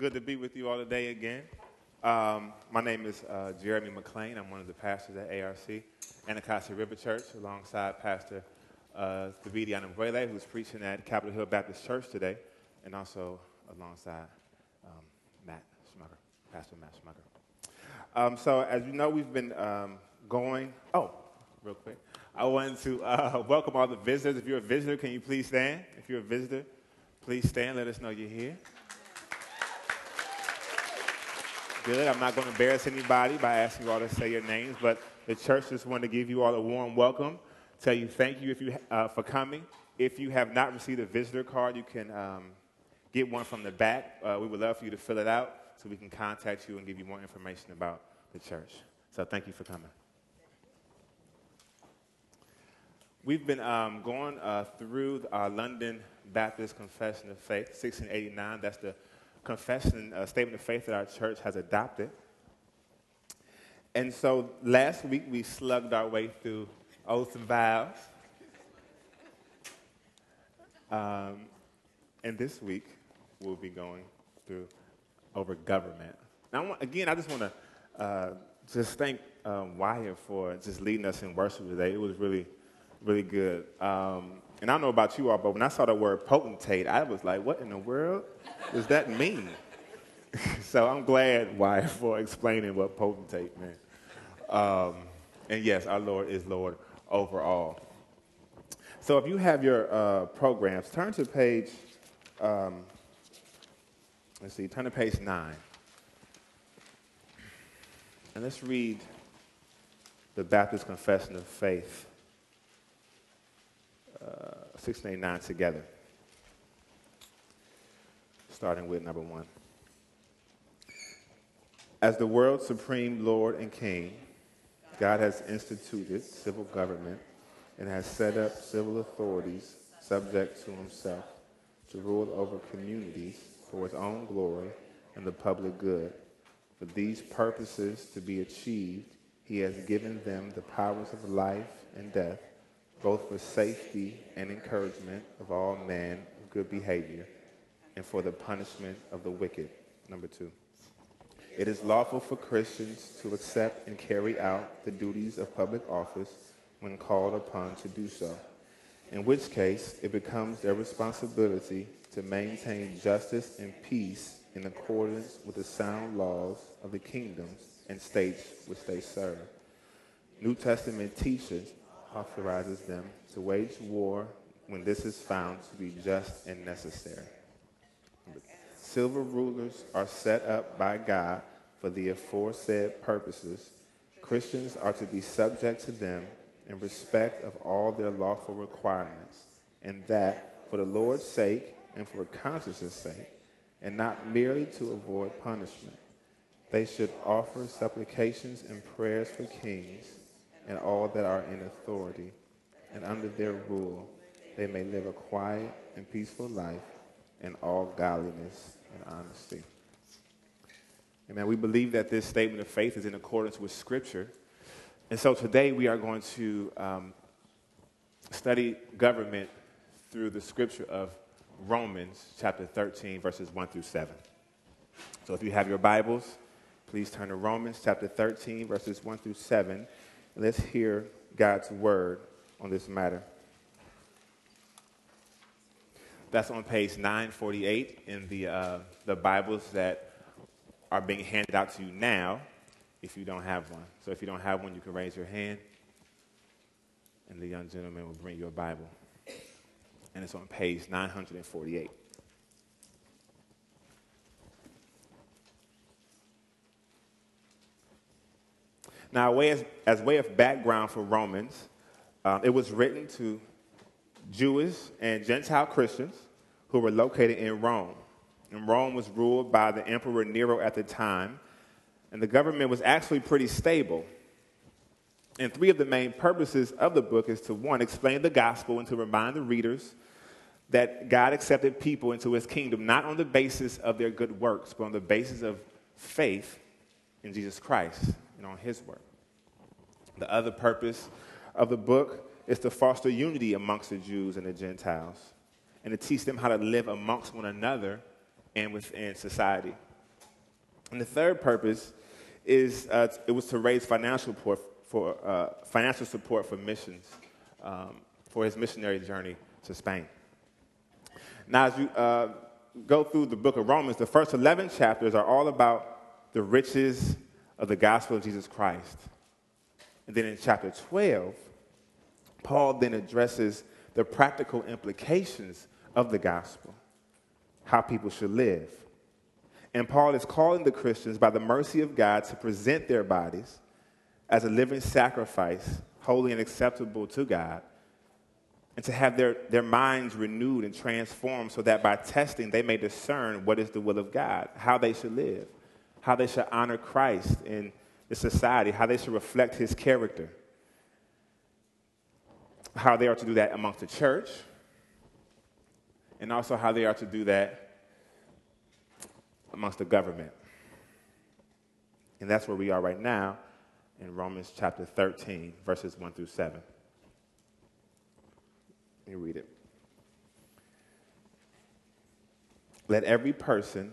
good to be with you all today again. Um, my name is uh, Jeremy McLean. I'm one of the pastors at ARC, Anacostia River Church, alongside Pastor uh, Thabiti Anyabwile, who's preaching at Capitol Hill Baptist Church today, and also alongside um, Matt Schmucker, Pastor Matt Schmucker. Um, so, as you know, we've been um, going. Oh, real quick. I wanted to uh, welcome all the visitors. If you're a visitor, can you please stand? If you're a visitor, please stand. Let us know you're here. Good. I'm not going to embarrass anybody by asking you all to say your names, but the church just wanted to give you all a warm welcome. Tell you thank you if you, uh, for coming. If you have not received a visitor card, you can um, get one from the back. Uh, we would love for you to fill it out so we can contact you and give you more information about the church. So thank you for coming. We've been um, going uh, through our London Baptist Confession of Faith, 1689. That's the confession, a statement of faith that our church has adopted. And so last week we slugged our way through oaths and vows. Um, and this week we'll be going through over government. Now, again, I just want to uh, just thank um, Wyatt for just leading us in worship today. It was really, really good. Um, and I don't know about you all, but when I saw the word potentate, I was like, what in the world does that mean? so I'm glad, Wyatt, for explaining what potentate meant. Um, and yes, our Lord is Lord over all. So if you have your uh, programs, turn to page, um, let's see, turn to page nine. And let's read the Baptist Confession of Faith. Uh, 689 together, starting with number one. As the world's supreme Lord and King, God has instituted civil government and has set up civil authorities subject to himself to rule over communities for his own glory and the public good. For these purposes to be achieved, he has given them the powers of life and death both for safety and encouragement of all men of good behavior, and for the punishment of the wicked. Number two. It is lawful for Christians to accept and carry out the duties of public office when called upon to do so, in which case it becomes their responsibility to maintain justice and peace in accordance with the sound laws of the kingdoms and states which they serve. New Testament teaches authorizes them to wage war when this is found to be just and necessary. Silver rulers are set up by God for the aforesaid purposes. Christians are to be subject to them in respect of all their lawful requirements, and that for the Lord's sake and for conscience' sake, and not merely to avoid punishment. They should offer supplications and prayers for kings and all that are in authority, and under their rule they may live a quiet and peaceful life in all godliness and honesty. Amen. We believe that this statement of faith is in accordance with Scripture. And so today we are going to um, study government through the scripture of Romans chapter 13, verses 1 through 7. So if you have your Bibles, please turn to Romans chapter 13, verses 1 through 7. Let's hear God's word on this matter. That's on page 948 in the, uh, the Bibles that are being handed out to you now if you don't have one. So if you don't have one, you can raise your hand, and the young gentleman will bring you a Bible. And it's on page 948. Now, as, as way of background for Romans, um, it was written to Jewish and Gentile Christians who were located in Rome. And Rome was ruled by the Emperor Nero at the time, and the government was actually pretty stable. And three of the main purposes of the book is to one, explain the gospel and to remind the readers that God accepted people into his kingdom not on the basis of their good works, but on the basis of faith in Jesus Christ and on his work. The other purpose of the book is to foster unity amongst the Jews and the Gentiles and to teach them how to live amongst one another and within society. And the third purpose is uh, it was to raise financial support for, uh, financial support for missions um, for his missionary journey to Spain. Now, as you uh, go through the book of Romans, the first 11 chapters are all about the riches of the gospel of Jesus Christ. And then in chapter 12, Paul then addresses the practical implications of the gospel, how people should live. And Paul is calling the Christians, by the mercy of God, to present their bodies as a living sacrifice, holy and acceptable to God, and to have their, their minds renewed and transformed so that by testing they may discern what is the will of God, how they should live, how they should honor Christ in the society, how they should reflect his character, how they are to do that amongst the church, and also how they are to do that amongst the government. And that's where we are right now in Romans chapter 13, verses 1 through 7. Let me read it. Let every person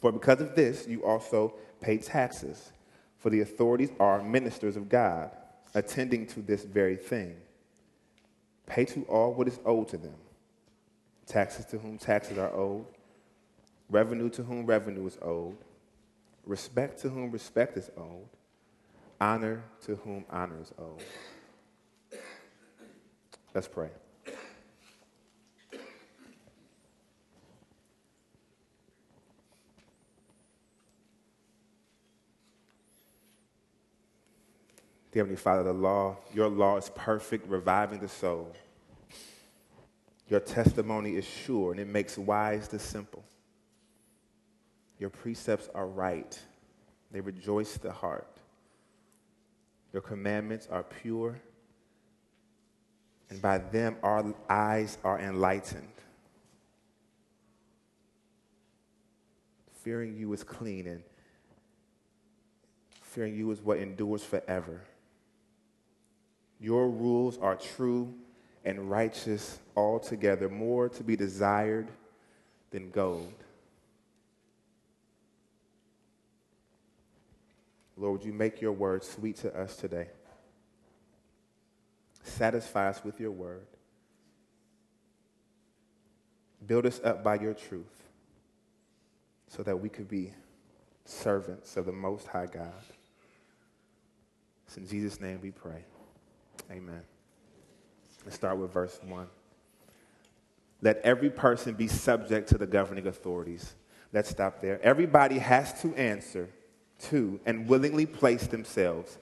For because of this, you also pay taxes, for the authorities are ministers of God, attending to this very thing. Pay to all what is owed to them taxes to whom taxes are owed revenue to whom revenue is owed, respect to whom respect is owed, honor to whom honor is owed. Let's pray. Dear Heavenly Father, the law, your law is perfect, reviving the soul. Your testimony is sure, and it makes wise the simple. Your precepts are right, they rejoice the heart. Your commandments are pure, and by them our eyes are enlightened. Fearing you is clean, and fearing you is what endures forever. Your rules are true and righteous altogether, more to be desired than gold. Lord, would you make your word sweet to us today? Satisfy us with your word. Build us up by your truth so that we could be servants of the Most High God. It's in Jesus' name we pray. Amen. Let's start with verse 1. Let every person be subject to the governing authorities. Let's stop there. Everybody has to answer to and willingly place themselves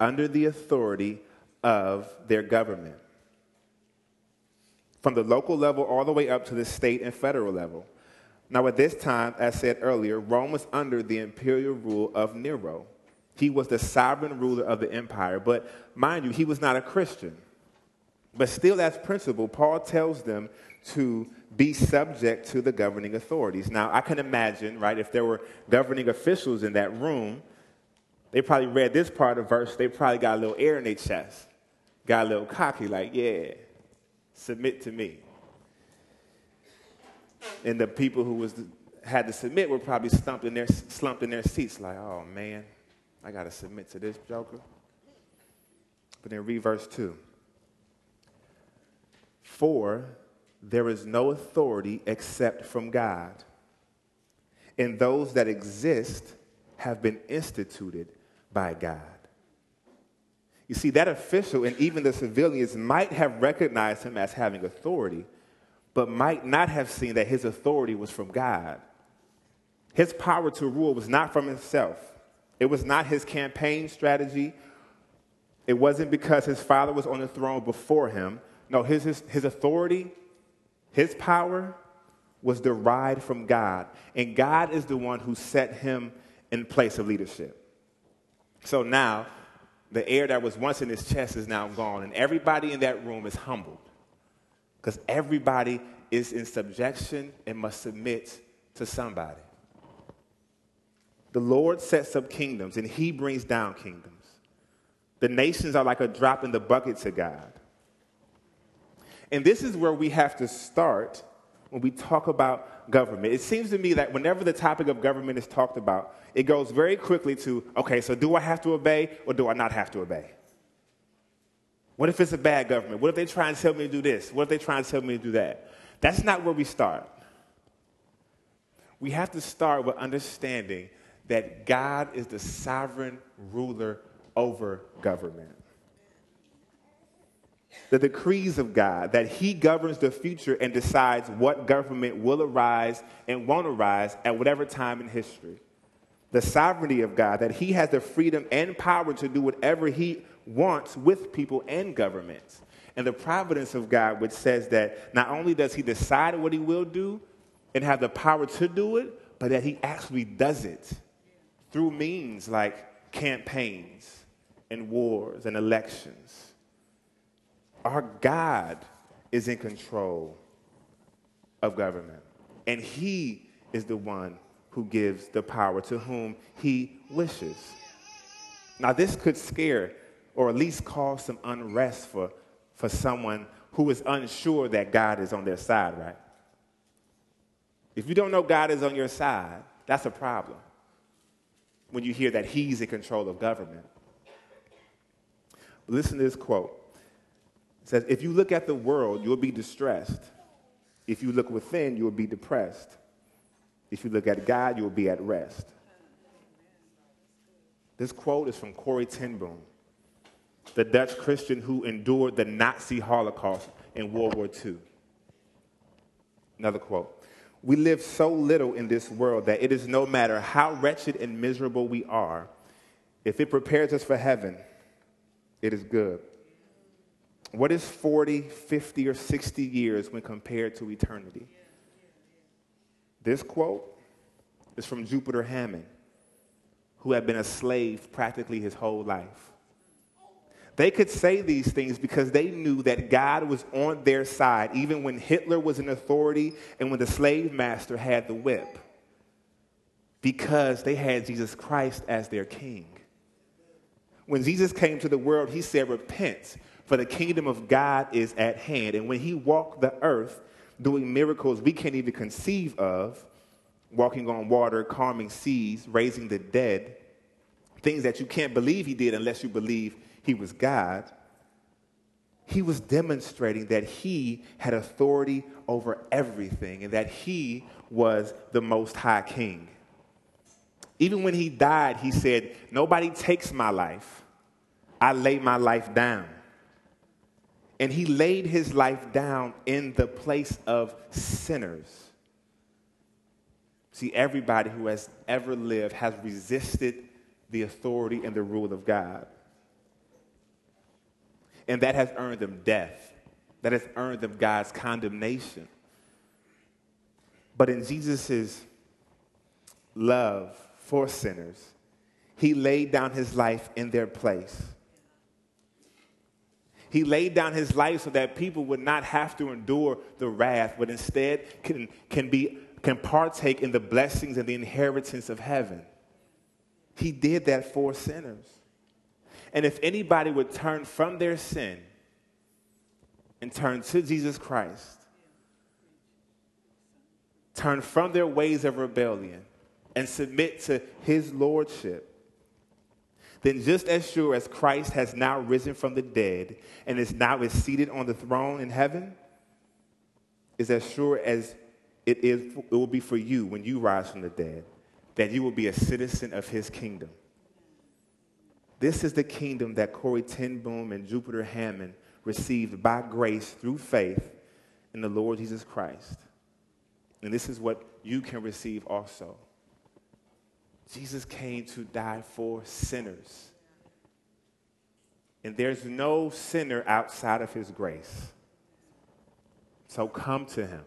under the authority of their government. From the local level all the way up to the state and federal level. Now, at this time, as said earlier, Rome was under the imperial rule of Nero. He was the sovereign ruler of the empire, but mind you, he was not a Christian. But still, as principle, Paul tells them to be subject to the governing authorities. Now, I can imagine, right, if there were governing officials in that room, they probably read this part of the verse, they probably got a little air in their chest, got a little cocky, like, yeah, submit to me. And the people who was had to submit were probably slumped in their, slumped in their seats, like, oh man, I got to submit to this joker. But then read verse 2. For there is no authority except from God. And those that exist have been instituted by God. You see, that official and even the civilians might have recognized him as having authority, but might not have seen that his authority was from God. His power to rule was not from himself, it was not his campaign strategy. It wasn't because his father was on the throne before him. No, his, his, his authority, his power was derived from God. And God is the one who set him in place of leadership. So now, the air that was once in his chest is now gone, and everybody in that room is humbled because everybody is in subjection and must submit to somebody. The Lord sets up kingdoms, and he brings down kingdoms. The nations are like a drop in the bucket to God. And this is where we have to start when we talk about government. It seems to me that whenever the topic of government is talked about, it goes very quickly to okay, so do I have to obey or do I not have to obey? What if it's a bad government? What if they try and tell me to do this? What if they try and tell me to do that? That's not where we start. We have to start with understanding that God is the sovereign ruler over government the decrees of God, that He governs the future and decides what government will arise and won't arise at whatever time in history. The sovereignty of God, that He has the freedom and power to do whatever He wants with people and governments. And the providence of God, which says that not only does He decide what He will do and have the power to do it, but that He actually does it through means like campaigns and wars and elections. Our God is in control of government, and He is the one who gives the power to whom He wishes. Now, this could scare or at least cause some unrest for, for someone who is unsure that God is on their side, right? If you don't know God is on your side, that's a problem when you hear that He's in control of government. Listen to this quote it says, If you look at the world, you'll be distressed. If you look within, you will be depressed. If you look at God, you will be at rest. This quote is from Corrie ten the Dutch Christian who endured the Nazi Holocaust in World War II. Another quote We live so little in this world that it is no matter how wretched and miserable we are, if it prepares us for heaven, it is good. What is 40, 50, or 60 years when compared to eternity? This quote is from Jupiter Hammond, who had been a slave practically his whole life. They could say these things because they knew that God was on their side, even when Hitler was in authority and when the slave master had the whip, because they had Jesus Christ as their king. When Jesus came to the world, he said, Repent, for the kingdom of God is at hand. And when he walked the earth doing miracles we can't even conceive of, walking on water, calming seas, raising the dead, things that you can't believe he did unless you believe he was God, he was demonstrating that he had authority over everything and that he was the most high king. Even when he died, he said, Nobody takes my life, I lay my life down. And he laid his life down in the place of sinners. See, everybody who has ever lived has resisted the authority and the rule of God. And that has earned them death, that has earned them God's condemnation. But in Jesus' love for sinners, he laid down his life in their place. He laid down his life so that people would not have to endure the wrath, but instead can, can, be, can partake in the blessings and the inheritance of heaven. He did that for sinners. And if anybody would turn from their sin and turn to Jesus Christ, turn from their ways of rebellion and submit to his lordship, then just as sure as Christ has now risen from the dead and is now seated on the throne in heaven, is as sure as it, is, it will be for you when you rise from the dead, that you will be a citizen of his kingdom. This is the kingdom that Corrie ten Boom and Jupiter Hammond received by grace through faith in the Lord Jesus Christ. And this is what you can receive also. Jesus came to die for sinners. And there's no sinner outside of his grace. So come to him.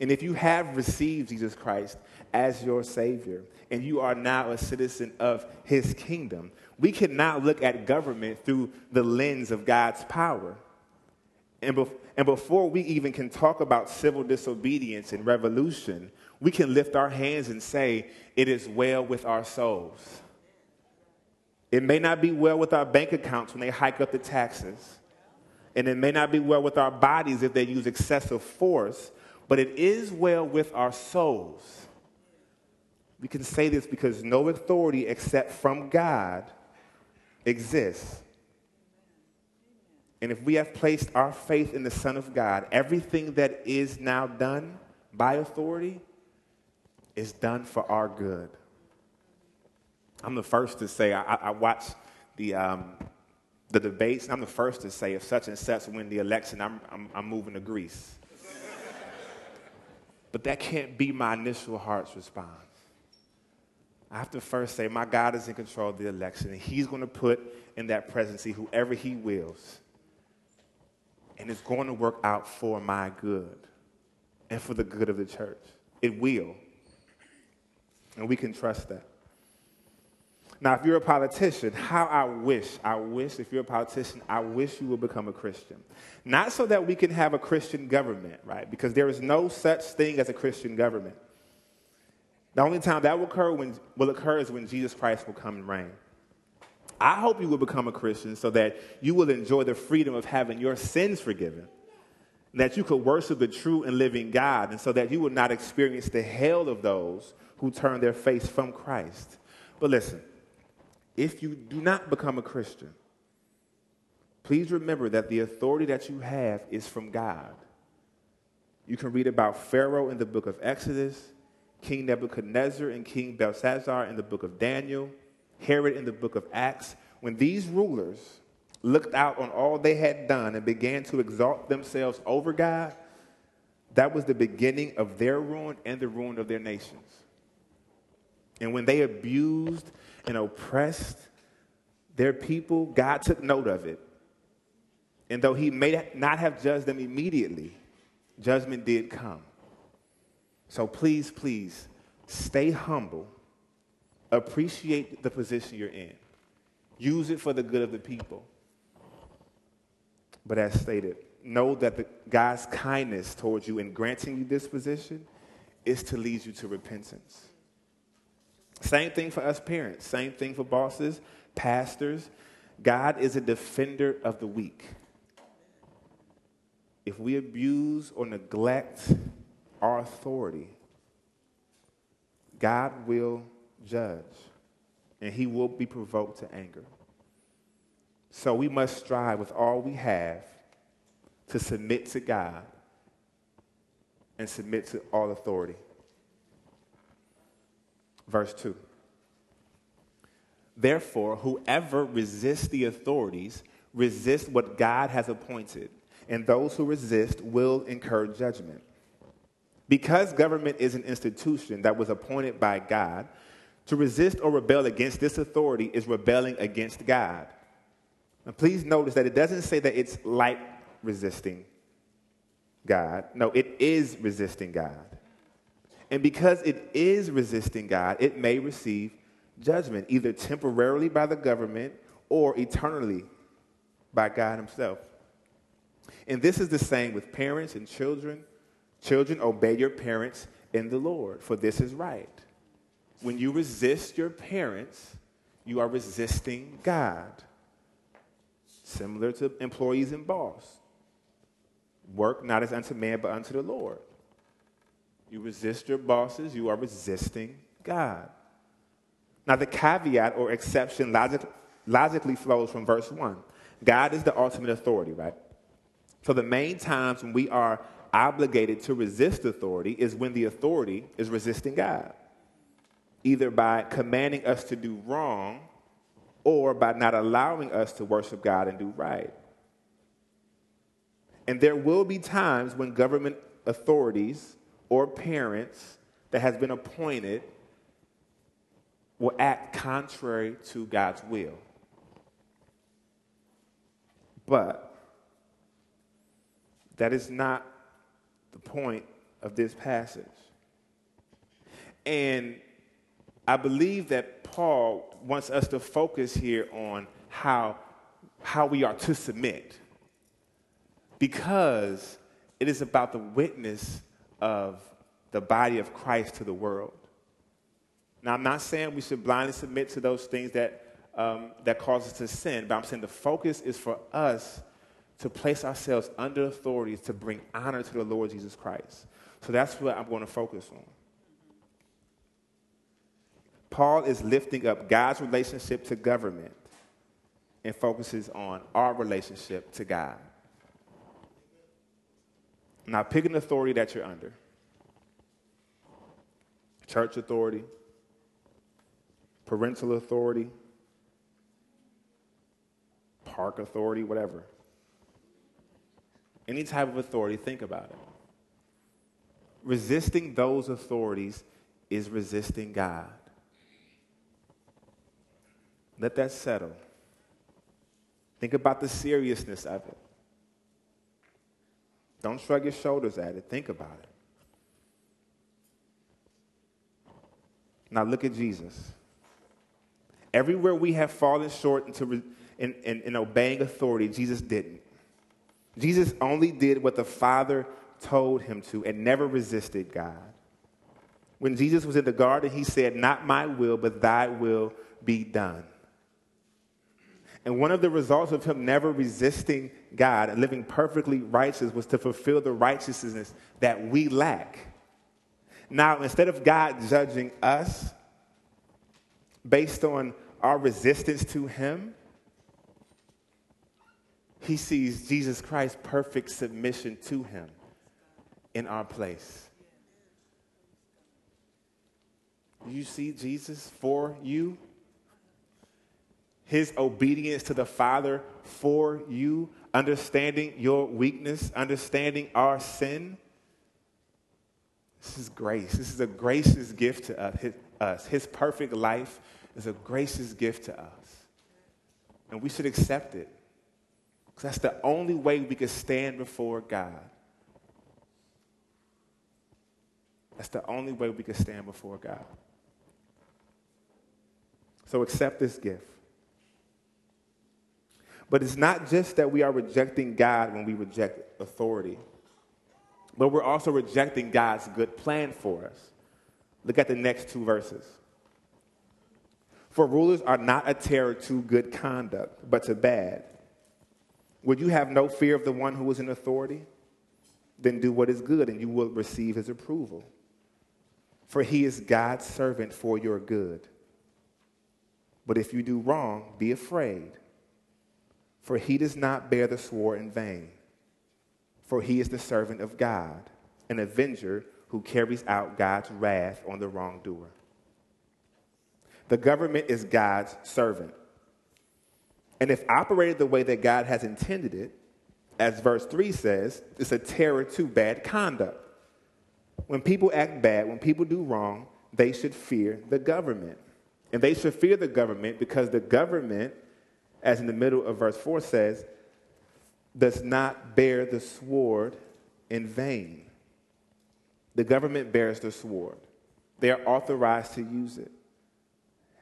And if you have received Jesus Christ as your Savior and you are now a citizen of His kingdom, we cannot look at government through the lens of God's power. And, bef- and before we even can talk about civil disobedience and revolution, we can lift our hands and say, It is well with our souls. It may not be well with our bank accounts when they hike up the taxes. And it may not be well with our bodies if they use excessive force but it is well with our souls. We can say this because no authority except from God exists. And if we have placed our faith in the Son of God, everything that is now done by authority is done for our good. I'm the first to say, I, I watch the, um, the debates, and I'm the first to say, if such and such win the election, I'm, I'm, I'm moving to Greece. But that can't be my initial heart's response. I have to first say, my God is in control of the election, and He's going to put in that presidency whoever He wills. And it's going to work out for my good and for the good of the church. It will. And we can trust that. Now, if you're a politician, how I wish, I wish, if you're a politician, I wish you would become a Christian. Not so that we can have a Christian government, right? Because there is no such thing as a Christian government. The only time that will occur, when, will occur is when Jesus Christ will come and reign. I hope you will become a Christian so that you will enjoy the freedom of having your sins forgiven, that you could worship the true and living God, and so that you will not experience the hell of those who turn their face from Christ. But listen, if you do not become a Christian, please remember that the authority that you have is from God. You can read about Pharaoh in the book of Exodus, King Nebuchadnezzar and King Belshazzar in the book of Daniel, Herod in the book of Acts. When these rulers looked out on all they had done and began to exalt themselves over God, that was the beginning of their ruin and the ruin of their nations. And when they abused and oppressed their people, God took note of it. And though he may not have judged them immediately, judgment did come. So please, please stay humble. Appreciate the position you're in. Use it for the good of the people. But as stated, know that the, God's kindness towards you in granting you this position is to lead you to repentance. Same thing for us parents, same thing for bosses, pastors. God is a defender of the weak. If we abuse or neglect our authority, God will judge and he will be provoked to anger. So we must strive with all we have to submit to God and submit to all authority. Verse 2. Therefore, whoever resists the authorities resists what God has appointed, and those who resist will incur judgment. Because government is an institution that was appointed by God, to resist or rebel against this authority is rebelling against God. And please notice that it doesn't say that it's like resisting God. No, it is resisting God. And because it is resisting God, it may receive judgment, either temporarily by the government or eternally by God Himself. And this is the same with parents and children. Children, obey your parents in the Lord, for this is right. When you resist your parents, you are resisting God. Similar to employees and boss. Work not as unto man, but unto the Lord. You resist your bosses, you are resisting God. Now, the caveat or exception logic, logically flows from verse 1. God is the ultimate authority, right? So, the main times when we are obligated to resist authority is when the authority is resisting God, either by commanding us to do wrong or by not allowing us to worship God and do right. And there will be times when government authorities or parents that has been appointed will act contrary to God's will. But that is not the point of this passage. And I believe that Paul wants us to focus here on how, how we are to submit because it is about the witness of the body of Christ to the world. Now, I'm not saying we should blindly submit to those things that, um, that cause us to sin, but I'm saying the focus is for us to place ourselves under authority to bring honor to the Lord Jesus Christ. So that's what I'm going to focus on. Paul is lifting up God's relationship to government and focuses on our relationship to God. Now, pick an authority that you're under church authority, parental authority, park authority, whatever. Any type of authority, think about it. Resisting those authorities is resisting God. Let that settle. Think about the seriousness of it. Don't shrug your shoulders at it. Think about it. Now look at Jesus. Everywhere we have fallen short into, in, in, in obeying authority, Jesus didn't. Jesus only did what the Father told him to and never resisted God. When Jesus was in the garden, he said, Not my will, but thy will be done. And one of the results of him never resisting God and living perfectly righteous was to fulfill the righteousness that we lack. Now, instead of God judging us based on our resistance to him, he sees Jesus Christ's perfect submission to him in our place. You see Jesus for you? His obedience to the Father for you, understanding your weakness, understanding our sin. This is grace. This is a gracious gift to us. His, perfect life is a gracious gift to us. And we should accept it. Because that's the only way we can stand before God. That's the only way we can stand before God. So accept this gift. But it's not just that we are rejecting God when we reject authority, but we're also rejecting God's good plan for us. Look at the next two verses. For rulers are not a terror to good conduct, but to bad. Would you have no fear of the one who is in authority? Then do what is good, and you will receive his approval. For he is God's servant for your good. But if you do wrong, be afraid for he does not bear the sword in vain. For he is the servant of God, an avenger who carries out God's wrath on the wrongdoer. The government is God's servant. And if operated the way that God has intended it, as verse 3 says, it's a terror to bad conduct. When people act bad, when people do wrong, they should fear the government. And they should fear the government because the government as in the middle of verse 4 says, does not bear the sword in vain. The government bears the sword. They are authorized to use it.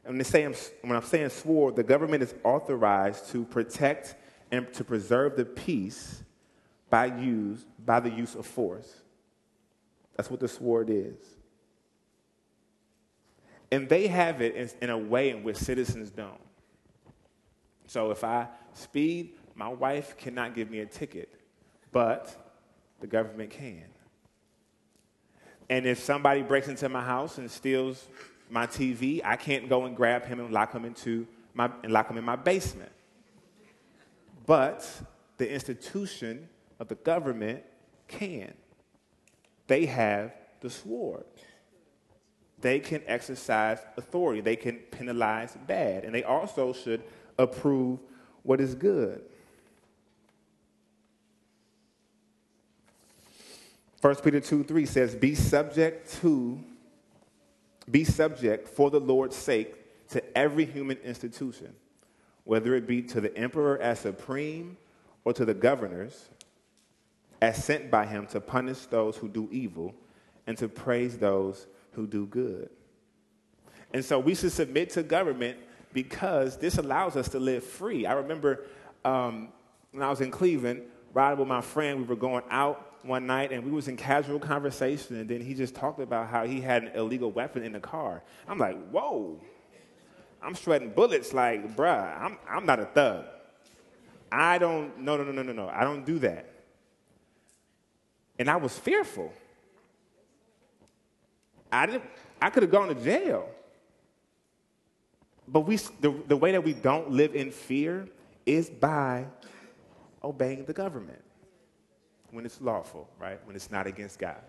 And when I'm saying sword, the government is authorized to protect and to preserve the peace by, use, by the use of force. That's what the sword is. And they have it in, in a way in which citizens don't. So if I speed, my wife cannot give me a ticket, but the government can. And if somebody breaks into my house and steals my TV, I can't go and grab him and lock him into my and lock him in my basement. But the institution of the government can. They have the sword. they can exercise authority. They can penalize bad. And they also should approve what is good. 1 Peter 2 3 says, Be subject to, be subject for the Lord's sake to every human institution, whether it be to the emperor as supreme or to the governors as sent by him to punish those who do evil and to praise those who do good. And so we should submit to government because this allows us to live free. I remember um, when I was in Cleveland, riding with my friend, we were going out one night and we was in casual conversation and then he just talked about how he had an illegal weapon in the car. I'm like, whoa. I'm shredding bullets like, bruh, I'm, I'm not a thug. I don't, no, no, no, no, no, no. I don't do that. And I was fearful. I didn't, I could have gone to jail. But we, the, the way that we don't live in fear is by obeying the government when it's lawful, right? When it's not against God.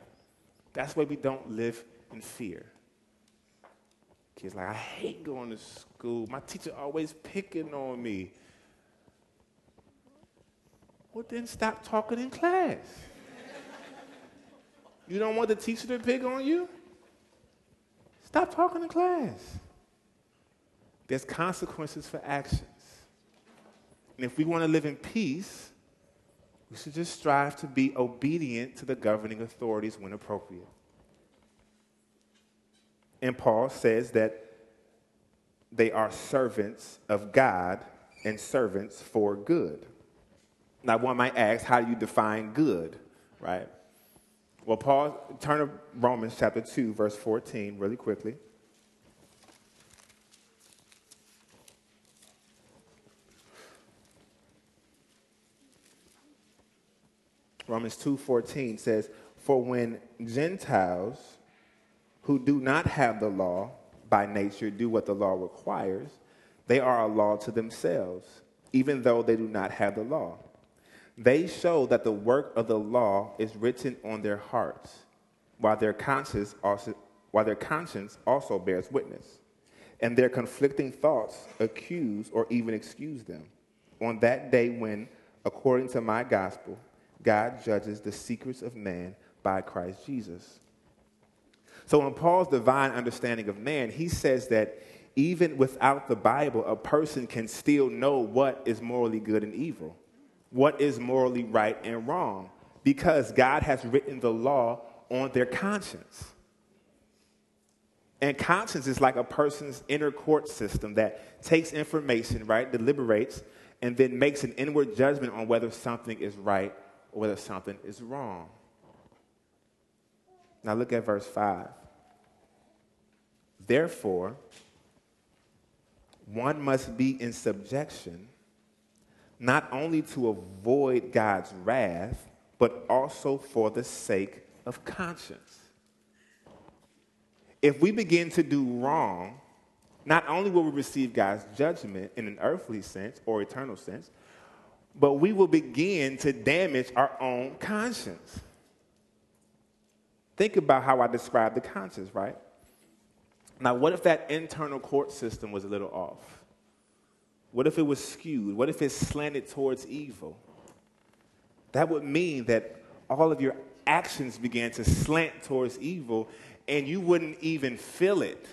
That's why we don't live in fear. Kids like, I hate going to school. My teacher always picking on me. Well, then stop talking in class. you don't want the teacher to pick on you? Stop talking in class. There's consequences for actions. And if we want to live in peace, we should just strive to be obedient to the governing authorities when appropriate. And Paul says that they are servants of God and servants for good. Now, one might ask, how do you define good, right? Well, Paul, turn to Romans chapter 2, verse 14, really quickly. Romans 2:14 says, "For when Gentiles who do not have the law by nature do what the law requires, they are a law to themselves, even though they do not have the law. They show that the work of the law is written on their hearts, while their conscience also, while their conscience also bears witness, and their conflicting thoughts accuse or even excuse them. On that day when, according to my gospel, God judges the secrets of man by Christ Jesus. So, in Paul's divine understanding of man, he says that even without the Bible, a person can still know what is morally good and evil, what is morally right and wrong, because God has written the law on their conscience. And conscience is like a person's inner court system that takes information, right, deliberates, and then makes an inward judgment on whether something is right or whether something is wrong. Now look at verse 5. Therefore, one must be in subjection, not only to avoid God's wrath, but also for the sake of conscience. If we begin to do wrong, not only will we receive God's judgment in an earthly sense or eternal sense, but we will begin to damage our own conscience. Think about how I described the conscience, right? Now, what if that internal court system was a little off? What if it was skewed? What if it slanted towards evil? That would mean that all of your actions began to slant towards evil and you wouldn't even feel it.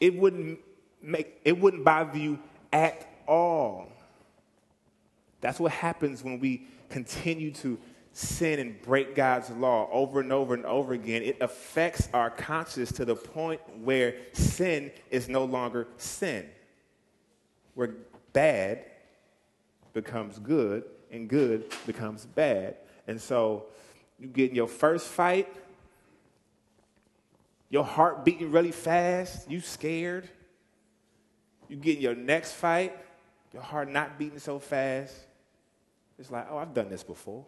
It wouldn't make it wouldn't bother you at all. That's what happens when we continue to sin and break God's law over and over and over again. It affects our conscience to the point where sin is no longer sin, where bad becomes good and good becomes bad. And so you get in your first fight, your heart beating really fast, you scared. You get in your next fight, your heart not beating so fast, it's like, oh, I've done this before.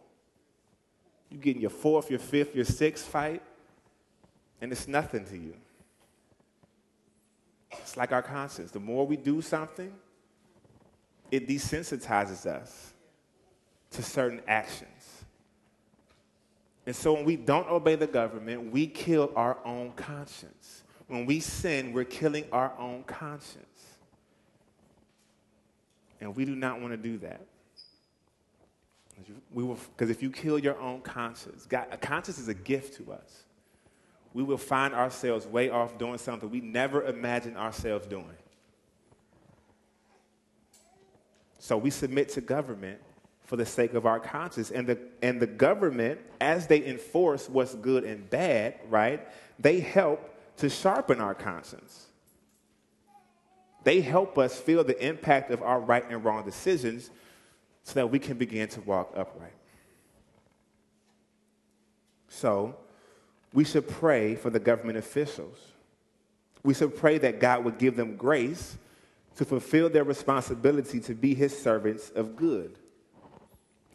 You get in your fourth, your fifth, your sixth fight, and it's nothing to you. It's like our conscience. The more we do something, it desensitizes us to certain actions. And so when we don't obey the government, we kill our own conscience. When we sin, we're killing our own conscience. And we do not want to do that. We will, because if you kill your own conscience, God, a conscience is a gift to us. We will find ourselves way off doing something we never imagined ourselves doing. So we submit to government for the sake of our conscience. And the, and the government, as they enforce what's good and bad, right, they help to sharpen our conscience. They help us feel the impact of our right and wrong decisions so that we can begin to walk upright. So, we should pray for the government officials. We should pray that God would give them grace to fulfill their responsibility to be his servants of good.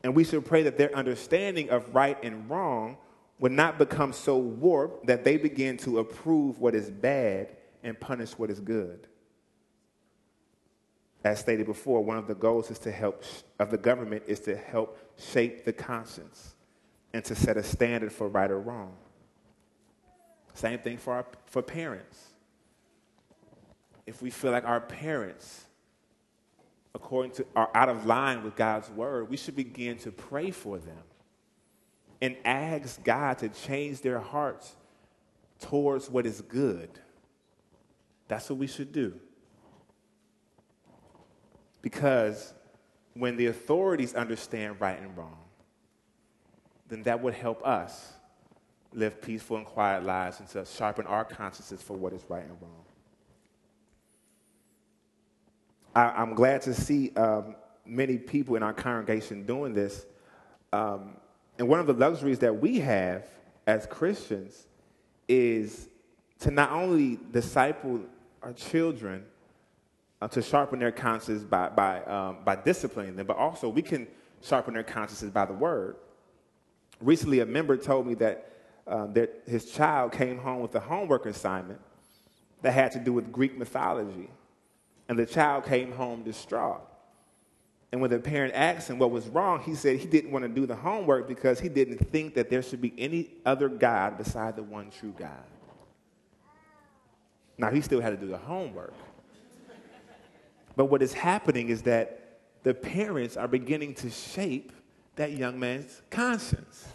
And we should pray that their understanding of right and wrong would not become so warped that they begin to approve what is bad and punish what is good. As stated before, one of the goals is to help of the government is to help shape the conscience and to set a standard for right or wrong. Same thing for our, for parents. If we feel like our parents according to are out of line with God's word, we should begin to pray for them and ask God to change their hearts towards what is good. That's what we should do. Because when the authorities understand right and wrong, then that would help us live peaceful and quiet lives and to sharpen our consciences for what is right and wrong. I, am glad to see um, many people in our congregation doing this. Um, and one of the luxuries that we have as Christians is to not only disciple our children uh, to sharpen their consciences by, by, um, by disciplining them, but also we can sharpen their consciences by the word. Recently, a member told me that, um, that his child came home with a homework assignment that had to do with Greek mythology. And the child came home distraught. And when the parent asked him what was wrong, he said he didn't want to do the homework because he didn't think that there should be any other God beside the one true God. Now, he still had to do the homework. But what is happening is that the parents are beginning to shape that young man's conscience,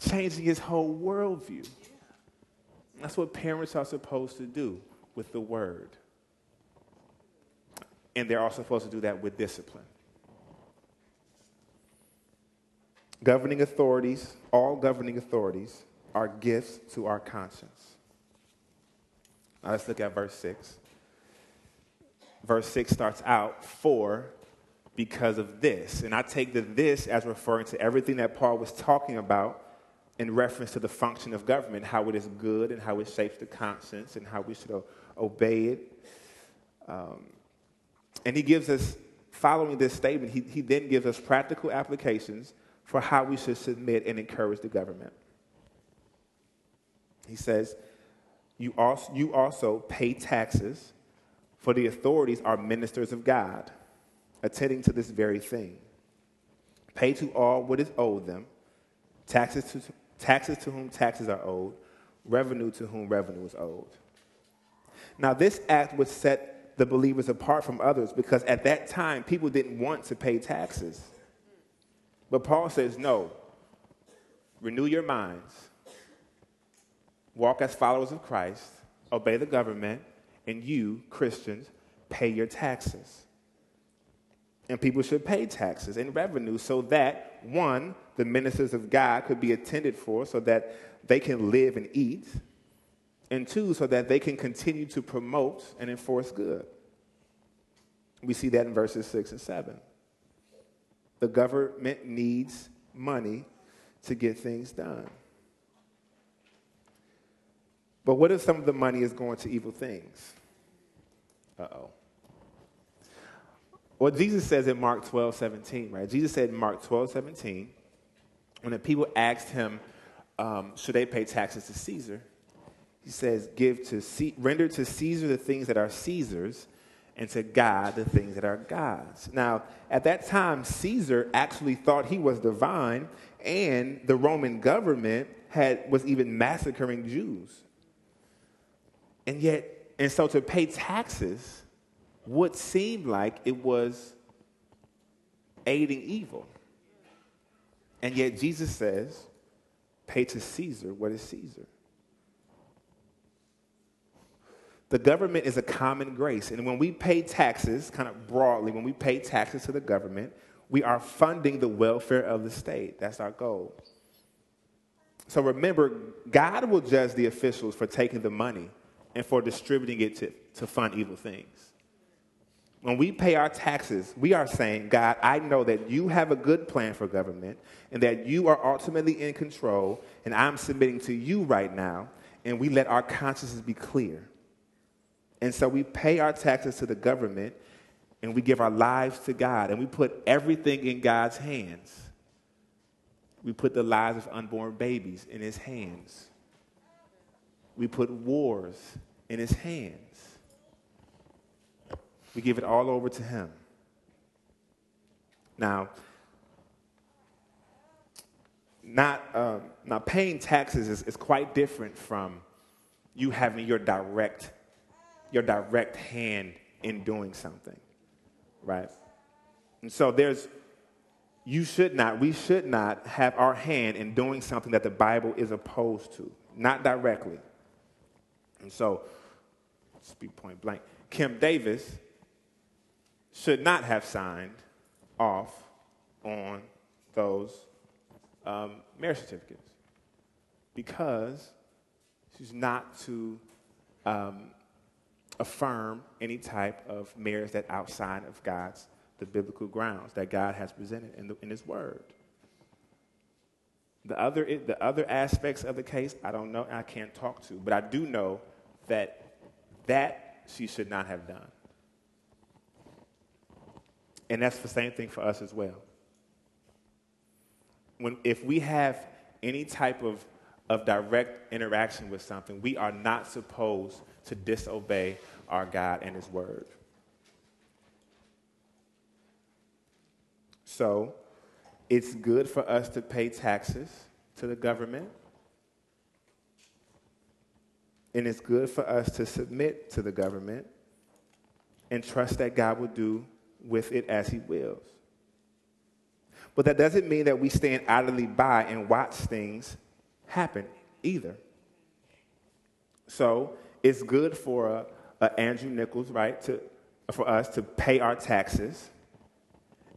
changing his whole worldview. That's what parents are supposed to do with the word. And they're also supposed to do that with discipline. Governing authorities, all governing authorities, are gifts to our conscience. Now let's look at verse 6. Verse 6 starts out, for because of this. And I take the this as referring to everything that Paul was talking about in reference to the function of government, how it is good and how it shapes the conscience and how we should obey it. Um, and he gives us, following this statement, he, he then gives us practical applications for how we should submit and encourage the government. He says, you also, you also pay taxes, for the authorities are ministers of God, attending to this very thing. Pay to all what is owed them, taxes to, taxes to whom taxes are owed, revenue to whom revenue is owed. Now, this act would set the believers apart from others because at that time people didn't want to pay taxes. But Paul says, no, renew your minds, walk as followers of Christ, obey the government, and you, Christians, pay your taxes. And people should pay taxes and revenue so that, one, the ministers of God could be attended for so that they can live and eat and two, so that they can continue to promote and enforce good. We see that in verses 6 and 7. The government needs money to get things done. But what if some of the money is going to evil things? Uh oh. What Jesus says in Mark 12, 17, right? Jesus said in Mark 12, 17, when the people asked him, um, should they pay taxes to Caesar? He says, give to C- render to Caesar the things that are Caesar's, and to God the things that are God's. Now, at that time, Caesar actually thought he was divine, and the Roman government had, was even massacring Jews. And yet, and so to pay taxes would seem like it was aiding evil. And yet, Jesus says, pay to Caesar what is Caesar. The government is a common grace. And when we pay taxes, kind of broadly, when we pay taxes to the government, we are funding the welfare of the state. That's our goal. So remember, God will judge the officials for taking the money and for distributing it to, to fund evil things. When we pay our taxes, we are saying, God, I know that you have a good plan for government and that you are ultimately in control, and I'm submitting to you right now, and we let our consciences be clear. And so we pay our taxes to the government and we give our lives to God and we put everything in God's hands. We put the lives of unborn babies in his hands. We put wars in his hands. We give it all over to him. Now, not, um, paying taxes is, is quite different from you having your direct your direct hand in doing something, right? And so there's, you should not, we should not have our hand in doing something that the Bible is opposed to, not directly. And so, speak point blank, Kim Davis should not have signed off on those um, marriage certificates because she's not to um, affirm any type of marriage that outside of God's the biblical grounds that God has presented in, the, in His Word. The other, the other aspects of the case, I don't know, I can't talk to, but I do know that that she should not have done. And that's the same thing for us as well. When, if we have any type of, of direct interaction with something, we are not supposed to disobey our God and His Word. So, it's good for us to pay taxes to the government. And it's good for us to submit to the government and trust that God will do with it as He wills. But that doesn't mean that we stand idly by and watch things happen either. So it's good for uh, uh, Andrew Nichols, right, to, for us to pay our taxes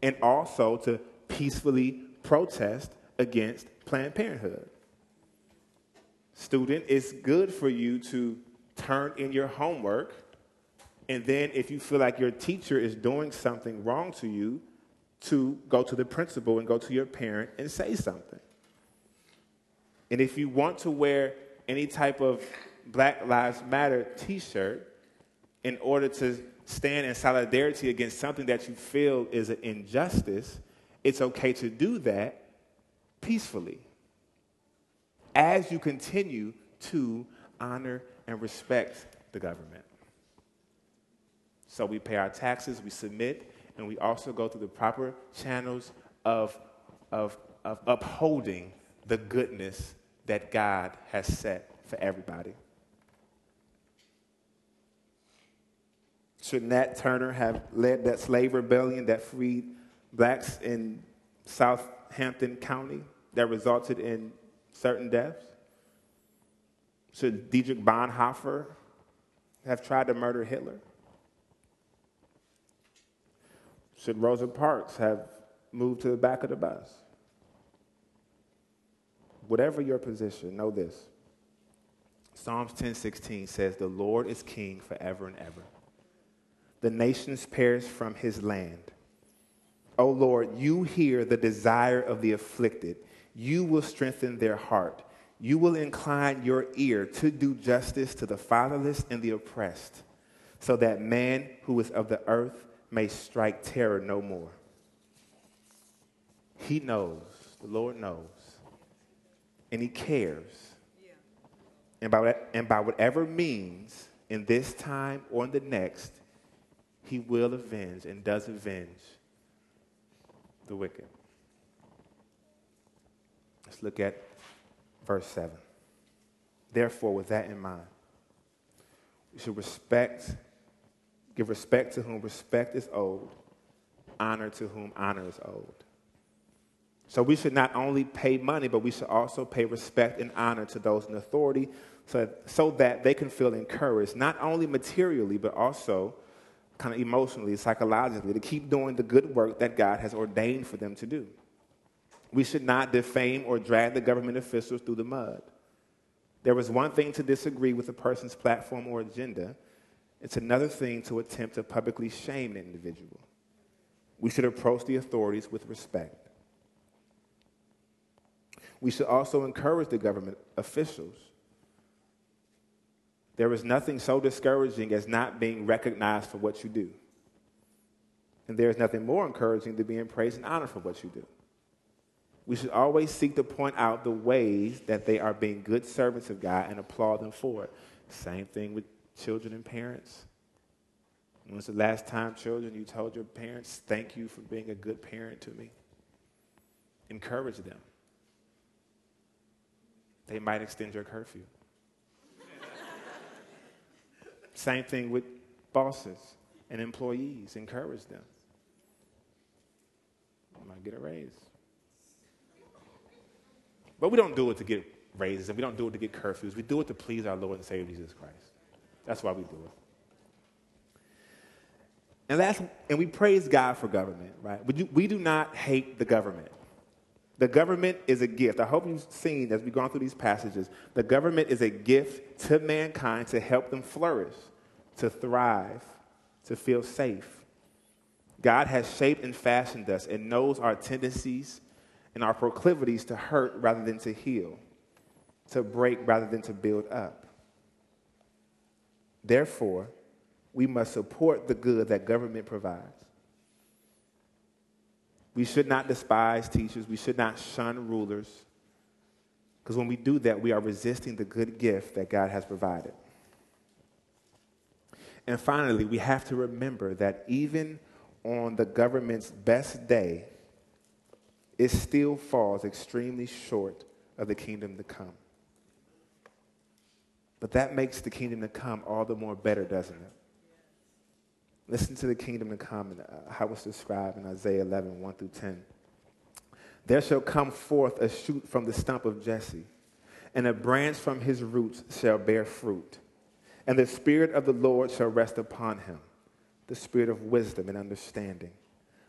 and also to peacefully protest against Planned Parenthood. Student, it's good for you to turn in your homework, and then if you feel like your teacher is doing something wrong to you, to go to the principal and go to your parent and say something. And if you want to wear any type of Black Lives Matter t shirt in order to stand in solidarity against something that you feel is an injustice, it's okay to do that peacefully as you continue to honor and respect the government. So we pay our taxes, we submit, and we also go through the proper channels of, of, of upholding the goodness that God has set for everybody. Should Nat Turner have led that slave rebellion that freed blacks in Southampton County that resulted in certain deaths? Should Dietrich Bonhoeffer have tried to murder Hitler? Should Rosa Parks have moved to the back of the bus? Whatever your position, know this. Psalms 10:16 says, "The Lord is king forever and ever." the nations perish from his land. O Lord, you hear the desire of the afflicted. You will strengthen their heart. You will incline your ear to do justice to the fatherless and the oppressed, so that man who is of the earth may strike terror no more. He knows, the Lord knows, and He cares. Yeah. And, by, and by whatever means, in this time or in the next, he will avenge and does avenge the wicked. Let's look at verse 7. Therefore, with that in mind, we should respect, give respect to whom respect is owed, honor to whom honor is owed. So we should not only pay money, but we should also pay respect and honor to those in authority so, so that they can feel encouraged, not only materially, but also kind of emotionally, psychologically, to keep doing the good work that God has ordained for them to do. We should not defame or drag the government officials through the mud. There is one thing to disagree with a person's platform or agenda, it's another thing to attempt to publicly shame an individual. We should approach the authorities with respect. We should also encourage the government officials. There is nothing so discouraging as not being recognized for what you do. And there is nothing more encouraging than being praised and honored for what you do. We should always seek to point out the ways that they are being good servants of God and applaud them for it. Same thing with children and parents. When was the last time, children, you told your parents, Thank you for being a good parent to me? Encourage them. They might extend your curfew. Same thing with bosses and employees. Encourage them. You might get a raise. But we don't do it to get raises and we don't do it to get curfews. We do it to please our Lord and Savior Jesus Christ. That's why we do it. And, that's, and we praise God for government, right? We do, we do not hate the government. The government is a gift. I hope you've seen as we've gone through these passages, the government is a gift to mankind to help them flourish, to thrive, to feel safe. God has shaped and fashioned us and knows our tendencies and our proclivities to hurt rather than to heal, to break rather than to build up. Therefore, we must support the good that government provides. We should not despise teachers. We should not shun rulers. Because when we do that, we are resisting the good gift that God has provided. And finally, we have to remember that even on the government's best day, it still falls extremely short of the kingdom to come. But that makes the kingdom to come all the more better, doesn't it? Listen to the kingdom to come and uh, how it's described in Isaiah 11, 1 through 10. There shall come forth a shoot from the stump of Jesse, and a branch from his roots shall bear fruit. And the Spirit of the Lord shall rest upon him the Spirit of wisdom and understanding,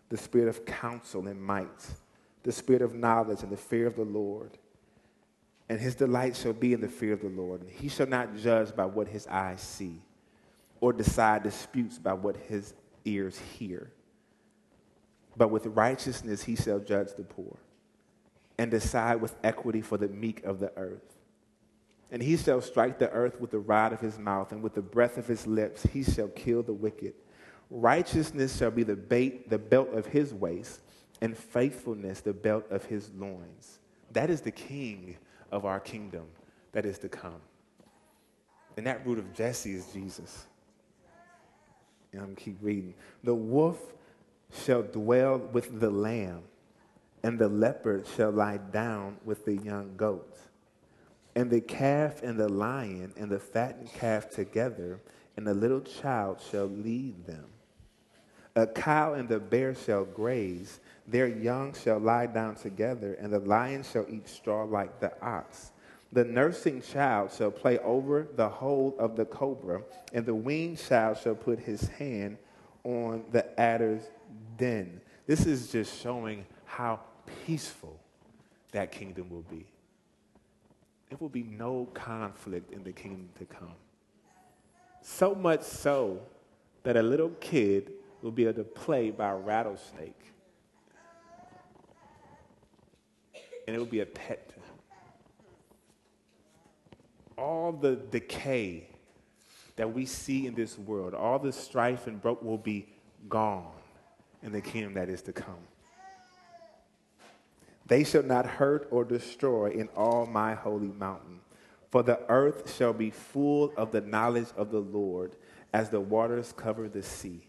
the Spirit of counsel and might the spirit of knowledge and the fear of the Lord. And his delight shall be in the fear of the Lord. And he shall not judge by what his eyes see, or decide disputes by what his ears hear. But with righteousness he shall judge the poor, and decide with equity for the meek of the earth. And he shall strike the earth with the rod of his mouth, and with the breath of his lips he shall kill the wicked. Righteousness shall be the bait, the belt of his waist and faithfulness the belt of his loins. That is the king of our kingdom that is to come. And that root of Jesse is Jesus. And I'm to keep reading. The wolf shall dwell with the lamb, and the leopard shall lie down with the young goat. And the calf and the lion and the fattened calf together, and the little child shall lead them. A cow and the bear shall graze, their young shall lie down together, and the lion shall eat straw like the ox. The nursing child shall play over the hole of the cobra, and the weaned child shall put his hand on the adder's den. This is just showing how peaceful that kingdom will be. There will be no conflict in the kingdom to come. So much so that a little kid will be able to play by a rattlesnake and it will be a pet. All the decay that we see in this world, all the strife and broke will be gone in the kingdom that is to come. They shall not hurt or destroy in all my holy mountain, for the earth shall be full of the knowledge of the Lord as the waters cover the sea.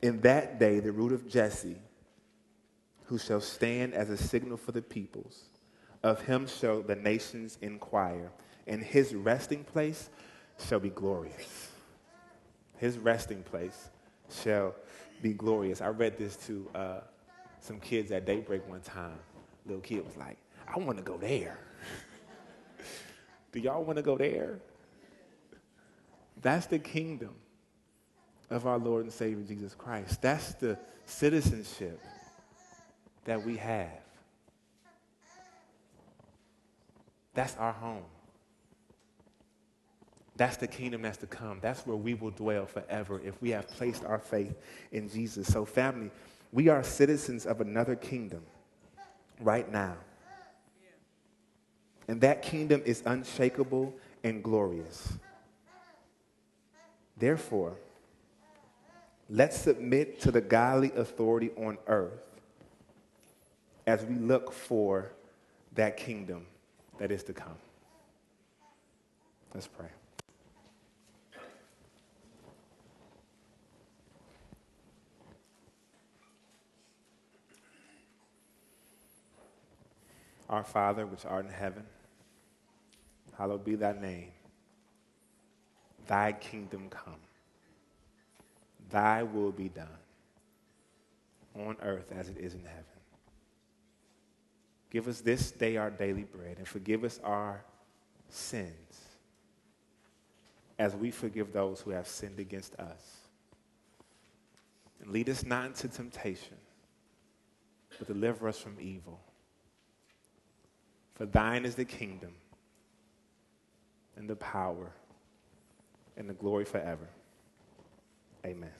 In that day, the root of Jesse, who shall stand as a signal for the peoples, of him shall the nations inquire, and his resting place shall be glorious. His resting place shall be glorious. I read this to uh, some kids at daybreak one time. Little kid was like, I want to go there. Do y'all want to go there? That's the kingdom of our Lord and Savior Jesus Christ. That's the citizenship that we have. That's our home. That's the kingdom that's to come. That's where we will dwell forever if we have placed our faith in Jesus. So, family, we are citizens of another kingdom right now. And that kingdom is unshakable and glorious. Therefore, let's submit to the godly authority on earth as we look for that kingdom that is to come. Let's pray. Our Father, which art in heaven, hallowed be thy name. Thy kingdom come. Thy will be done on earth as it is in heaven. Give us this day our daily bread and forgive us our sins as we forgive those who have sinned against us. And lead us not into temptation, but deliver us from evil. For thine is the kingdom and the power and the glory forever. Amen.